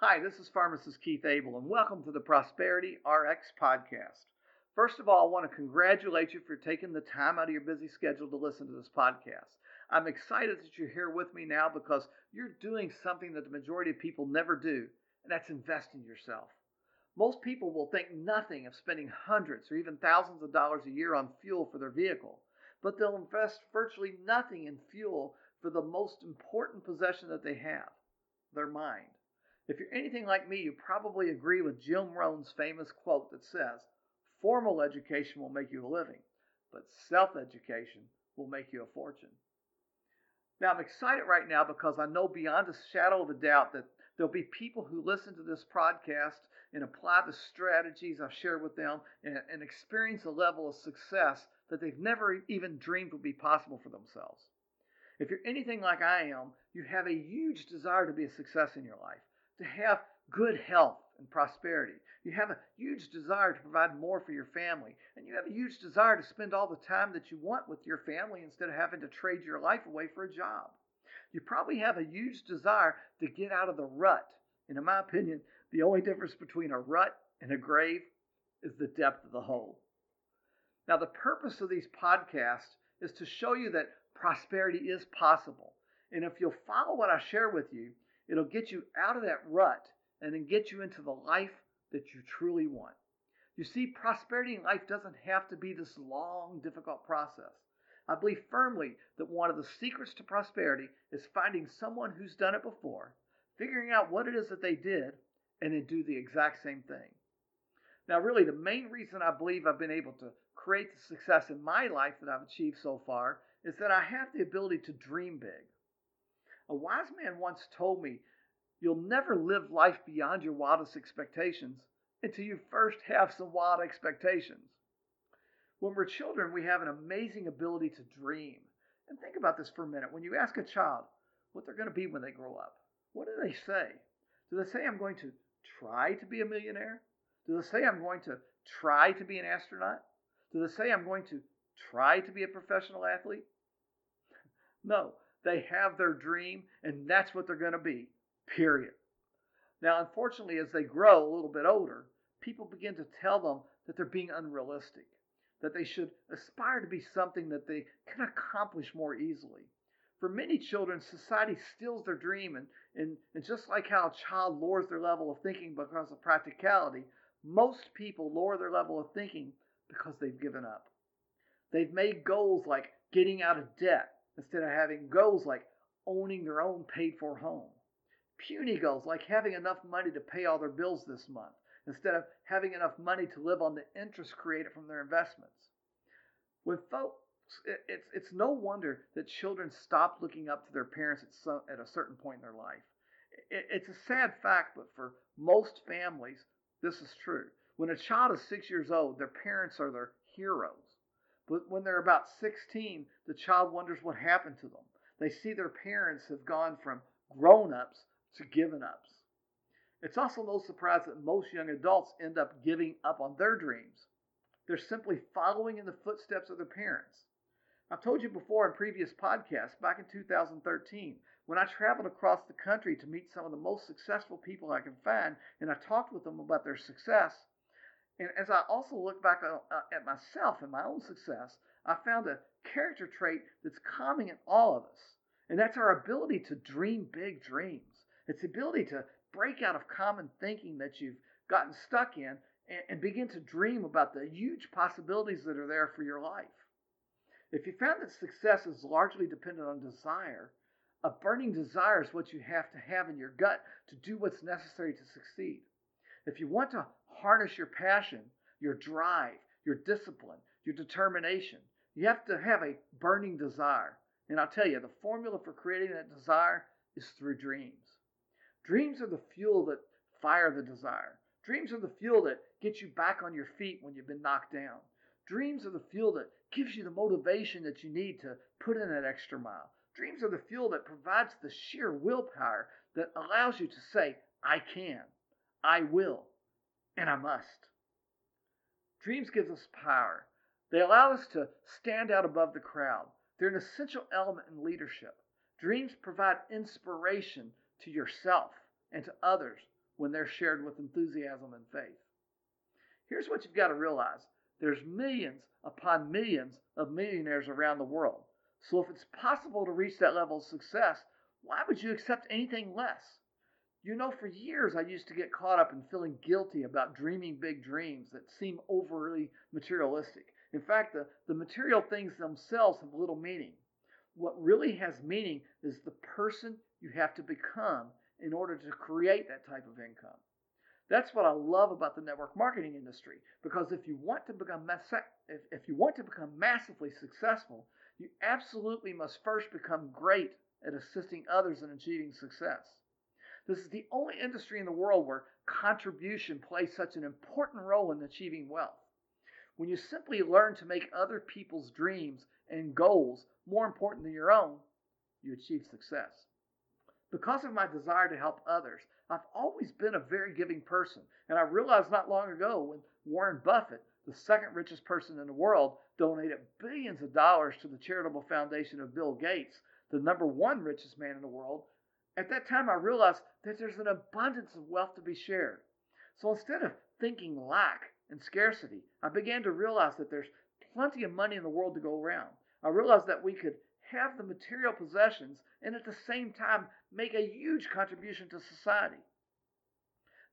Hi, this is pharmacist Keith Abel, and welcome to the Prosperity RX podcast. First of all, I want to congratulate you for taking the time out of your busy schedule to listen to this podcast. I'm excited that you're here with me now because you're doing something that the majority of people never do, and that's invest in yourself. Most people will think nothing of spending hundreds or even thousands of dollars a year on fuel for their vehicle, but they'll invest virtually nothing in fuel for the most important possession that they have their mind. If you're anything like me, you probably agree with Jim Rohn's famous quote that says, Formal education will make you a living, but self education will make you a fortune. Now, I'm excited right now because I know beyond a shadow of a doubt that there'll be people who listen to this podcast and apply the strategies I've shared with them and, and experience a level of success that they've never even dreamed would be possible for themselves. If you're anything like I am, you have a huge desire to be a success in your life, to have good health and prosperity. You have a huge desire to provide more for your family, and you have a huge desire to spend all the time that you want with your family instead of having to trade your life away for a job. You probably have a huge desire to get out of the rut. And in my opinion, the only difference between a rut and a grave is the depth of the hole. Now, the purpose of these podcasts is to show you that prosperity is possible. And if you'll follow what I share with you, it'll get you out of that rut and then get you into the life that you truly want. You see, prosperity in life doesn't have to be this long, difficult process. I believe firmly that one of the secrets to prosperity is finding someone who's done it before, figuring out what it is that they did, and then do the exact same thing. Now, really, the main reason I believe I've been able to create the success in my life that I've achieved so far is that I have the ability to dream big. A wise man once told me, You'll never live life beyond your wildest expectations until you first have some wild expectations. When we're children, we have an amazing ability to dream. And think about this for a minute. When you ask a child what they're going to be when they grow up, what do they say? Do they say, I'm going to try to be a millionaire? Do they say, I'm going to try to be an astronaut? Do they say, I'm going to try to be a professional athlete? No, they have their dream, and that's what they're going to be, period. Now, unfortunately, as they grow a little bit older, people begin to tell them that they're being unrealistic, that they should aspire to be something that they can accomplish more easily. For many children, society steals their dream, and, and, and just like how a child lowers their level of thinking because of practicality, most people lower their level of thinking because they've given up. They've made goals like getting out of debt instead of having goals like owning their own paid for home. Puny goals like having enough money to pay all their bills this month instead of having enough money to live on the interest created from their investments. When folks, it's, it's no wonder that children stop looking up to their parents at, some, at a certain point in their life. It, it's a sad fact, but for most families, this is true. When a child is six years old, their parents are their heroes. But when they're about 16, the child wonders what happened to them. They see their parents have gone from grown ups to given ups. It's also no surprise that most young adults end up giving up on their dreams. They're simply following in the footsteps of their parents. I've told you before in previous podcasts, back in 2013, when I traveled across the country to meet some of the most successful people I could find, and I talked with them about their success, and as I also look back uh, at myself and my own success, I found a character trait that's common in all of us. And that's our ability to dream big dreams. It's the ability to break out of common thinking that you've gotten stuck in and, and begin to dream about the huge possibilities that are there for your life. If you found that success is largely dependent on desire, a burning desire is what you have to have in your gut to do what's necessary to succeed. If you want to harness your passion, your drive, your discipline, your determination. You have to have a burning desire. And I'll tell you, the formula for creating that desire is through dreams. Dreams are the fuel that fire the desire. Dreams are the fuel that gets you back on your feet when you've been knocked down. Dreams are the fuel that gives you the motivation that you need to put in that extra mile. Dreams are the fuel that provides the sheer willpower that allows you to say, I can, I will, and I must. Dreams give us power. They allow us to stand out above the crowd. They're an essential element in leadership. Dreams provide inspiration to yourself and to others when they're shared with enthusiasm and faith. Here's what you've got to realize there's millions upon millions of millionaires around the world. So if it's possible to reach that level of success, why would you accept anything less? You know, for years I used to get caught up in feeling guilty about dreaming big dreams that seem overly materialistic. In fact, the, the material things themselves have little meaning. What really has meaning is the person you have to become in order to create that type of income. That's what I love about the network marketing industry because if you want to become if, if you want to become massively successful, you absolutely must first become great at assisting others in achieving success. This is the only industry in the world where contribution plays such an important role in achieving wealth. When you simply learn to make other people's dreams and goals more important than your own, you achieve success. Because of my desire to help others, I've always been a very giving person. And I realized not long ago when Warren Buffett, the second richest person in the world, donated billions of dollars to the charitable foundation of Bill Gates, the number one richest man in the world. At that time, I realized that there's an abundance of wealth to be shared. So instead of thinking lack and scarcity, I began to realize that there's plenty of money in the world to go around. I realized that we could have the material possessions and at the same time make a huge contribution to society.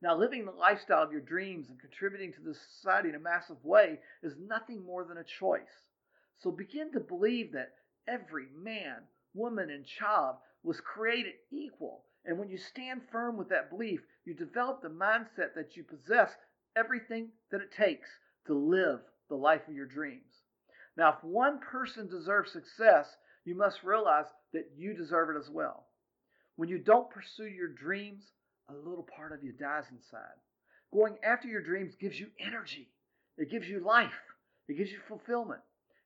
Now, living the lifestyle of your dreams and contributing to the society in a massive way is nothing more than a choice. So begin to believe that every man, woman, and child was created equal. And when you stand firm with that belief, you develop the mindset that you possess everything that it takes to live the life of your dreams. Now, if one person deserves success, you must realize that you deserve it as well. When you don't pursue your dreams, a little part of you dies inside. Going after your dreams gives you energy, it gives you life, it gives you fulfillment.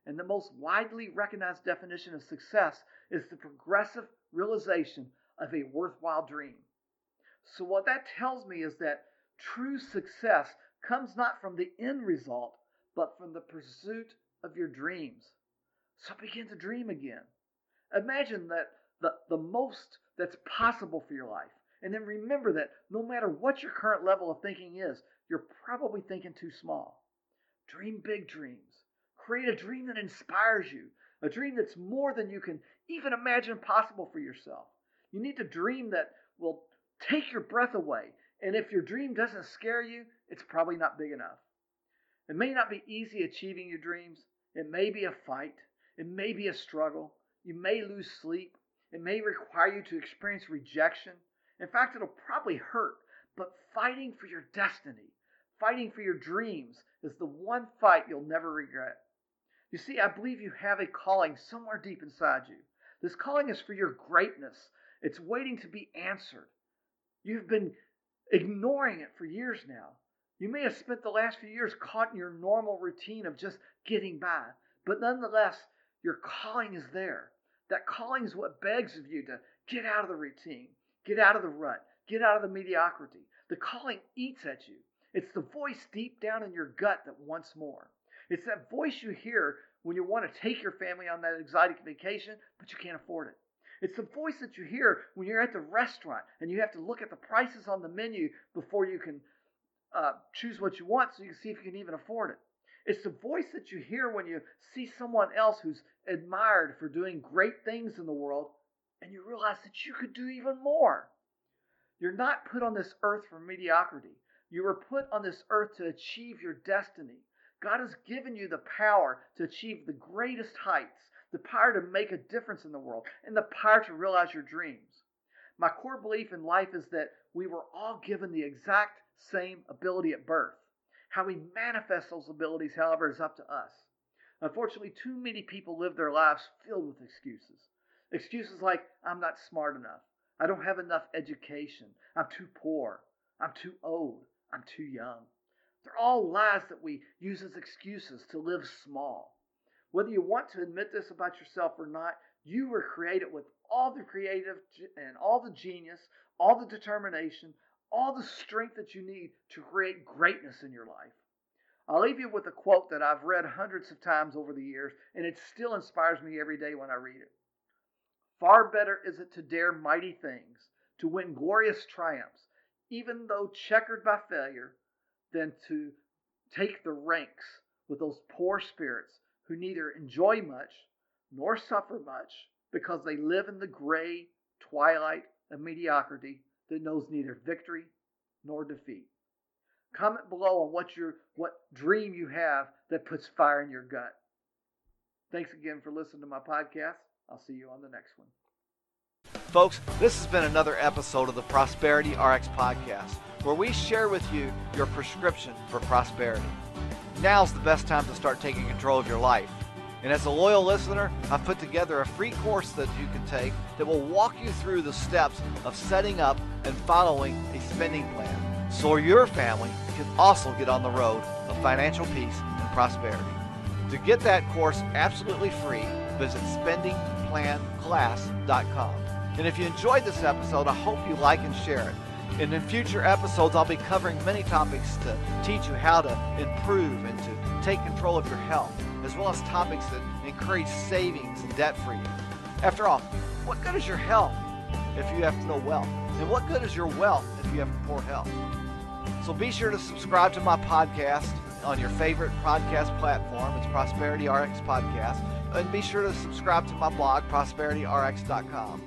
And the most widely recognized definition of success is the progressive realization of a worthwhile dream. So, what that tells me is that true success comes not from the end result, but from the pursuit of your dreams. So, begin to dream again. Imagine that the, the most that's possible for your life. And then remember that no matter what your current level of thinking is, you're probably thinking too small. Dream big dreams. Create a dream that inspires you, a dream that's more than you can even imagine possible for yourself. You need to dream that will take your breath away. And if your dream doesn't scare you, it's probably not big enough. It may not be easy achieving your dreams. It may be a fight. It may be a struggle. You may lose sleep. It may require you to experience rejection. In fact, it'll probably hurt. But fighting for your destiny, fighting for your dreams, is the one fight you'll never regret. You see, I believe you have a calling somewhere deep inside you. This calling is for your greatness, it's waiting to be answered. You've been ignoring it for years now. You may have spent the last few years caught in your normal routine of just getting by, but nonetheless, your calling is there. That calling is what begs of you to get out of the routine, get out of the rut, get out of the mediocrity. The calling eats at you. It's the voice deep down in your gut that wants more. It's that voice you hear when you want to take your family on that exotic vacation, but you can't afford it. It's the voice that you hear when you're at the restaurant and you have to look at the prices on the menu before you can uh, choose what you want so you can see if you can even afford it. It's the voice that you hear when you see someone else who's admired for doing great things in the world and you realize that you could do even more. You're not put on this earth for mediocrity. You were put on this earth to achieve your destiny. God has given you the power to achieve the greatest heights, the power to make a difference in the world, and the power to realize your dreams. My core belief in life is that we were all given the exact same ability at birth. How we manifest those abilities, however, is up to us. Unfortunately, too many people live their lives filled with excuses. Excuses like, I'm not smart enough. I don't have enough education. I'm too poor. I'm too old. I'm too young. They're all lies that we use as excuses to live small. Whether you want to admit this about yourself or not, you were created with all the creative and all the genius, all the determination, all the strength that you need to create greatness in your life. I'll leave you with a quote that I've read hundreds of times over the years, and it still inspires me every day when I read it. Far better is it to dare mighty things, to win glorious triumphs, even though checkered by failure, than to take the ranks with those poor spirits who neither enjoy much nor suffer much because they live in the gray twilight of mediocrity that knows neither victory nor defeat. Comment below on what your what dream you have that puts fire in your gut. Thanks again for listening to my podcast. I'll see you on the next one. Folks, this has been another episode of the Prosperity RX podcast, where we share with you your prescription for prosperity. Now's the best time to start taking control of your life. And as a loyal listener, I've put together a free course that you can take that will walk you through the steps of setting up and following a spending plan so your family can also get on the road of financial peace and prosperity. To get that course absolutely free, visit spendingplanclass.com. And if you enjoyed this episode, I hope you like and share it. And in future episodes, I'll be covering many topics to teach you how to improve and to take control of your health, as well as topics that encourage savings and debt freedom. After all, what good is your health if you have no wealth? And what good is your wealth if you have poor health? So be sure to subscribe to my podcast on your favorite podcast platform. It's Prosperity RX Podcast. And be sure to subscribe to my blog, prosperityrx.com.